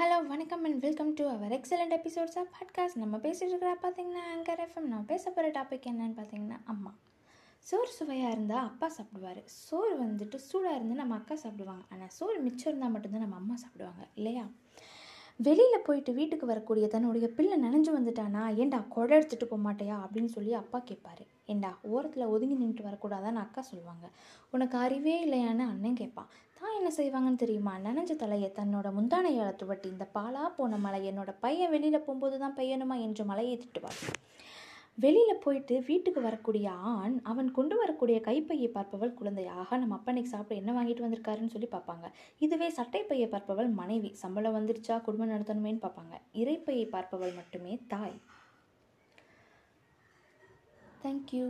Hello வணக்கம் and welcome to our excellent episodes of podcast நம்ம பேசிகிட்டு இருக்கிற பார்த்தீங்கன்னா ஆங்கர் எஃப்எம் நான் பேச போகிற டாபிக் என்னன்னு பார்த்தீங்கன்னா அம்மா. சோறு சுவையாக இருந்தால் அப்பா சாப்பிடுவார். சோறு வந்துட்டு சூடாக இருந்து நம்ம அக்கா சாப்பிடுவாங்க. ஆனால் சோறு மிச்சம் இருந்தால் மட்டும்தான் நம்ம அம்மா சாப்பிடுவாங்க இல்லையா? வெளியில் போயிட்டு வீட்டுக்கு வரக்கூடிய தன்னுடைய பிள்ளை நனைஞ்சு வந்துட்டானா ஏண்டா குடம் எடுத்துகிட்டு போக மாட்டேயா அப்படின்னு சொல்லி அப்பா கேட்பாரு. ஏண்டா ஓரத்தில் ஒதுங்கி நின்றுட்டு வரக்கூடாதான்னு அக்கா சொல்லுவாங்க. உனக்கு அறிவே இல்லையான்னு அண்ணன் கேட்பான். தான் என்ன செய்வாங்கன்னு தெரியுமா? நனைஞ்ச தலையை தன்னோட முந்தானையால் துவட்டி இந்த பாலா போன மலை என்னோட பையன் வெளியில் போகும்போது தான் பையனுமா என்று மலையை திட்டுவார் வெளியில் போயிட்டு வீட்டுக்கு வரக்கூடிய ஆண் அவன் கொண்டு வரக்கூடிய கைப்பையை பார்ப்பவள் குழந்தை. ஆகா நம்ம அப்பனைக்கு சாப்பிட என்ன வாங்கிட்டு வந்திருக்காருன்னு சொல்லி பார்ப்பாங்க. இதுவே சட்டைப்பையை பார்ப்பவள் மனைவி. சம்பளம் வந்துருச்சா? குடும்பம் நடத்தணுமேன்னு பார்ப்பாங்க. இறைப்பையை பார்ப்பவள் மட்டுமே தாய். தேங்க்யூ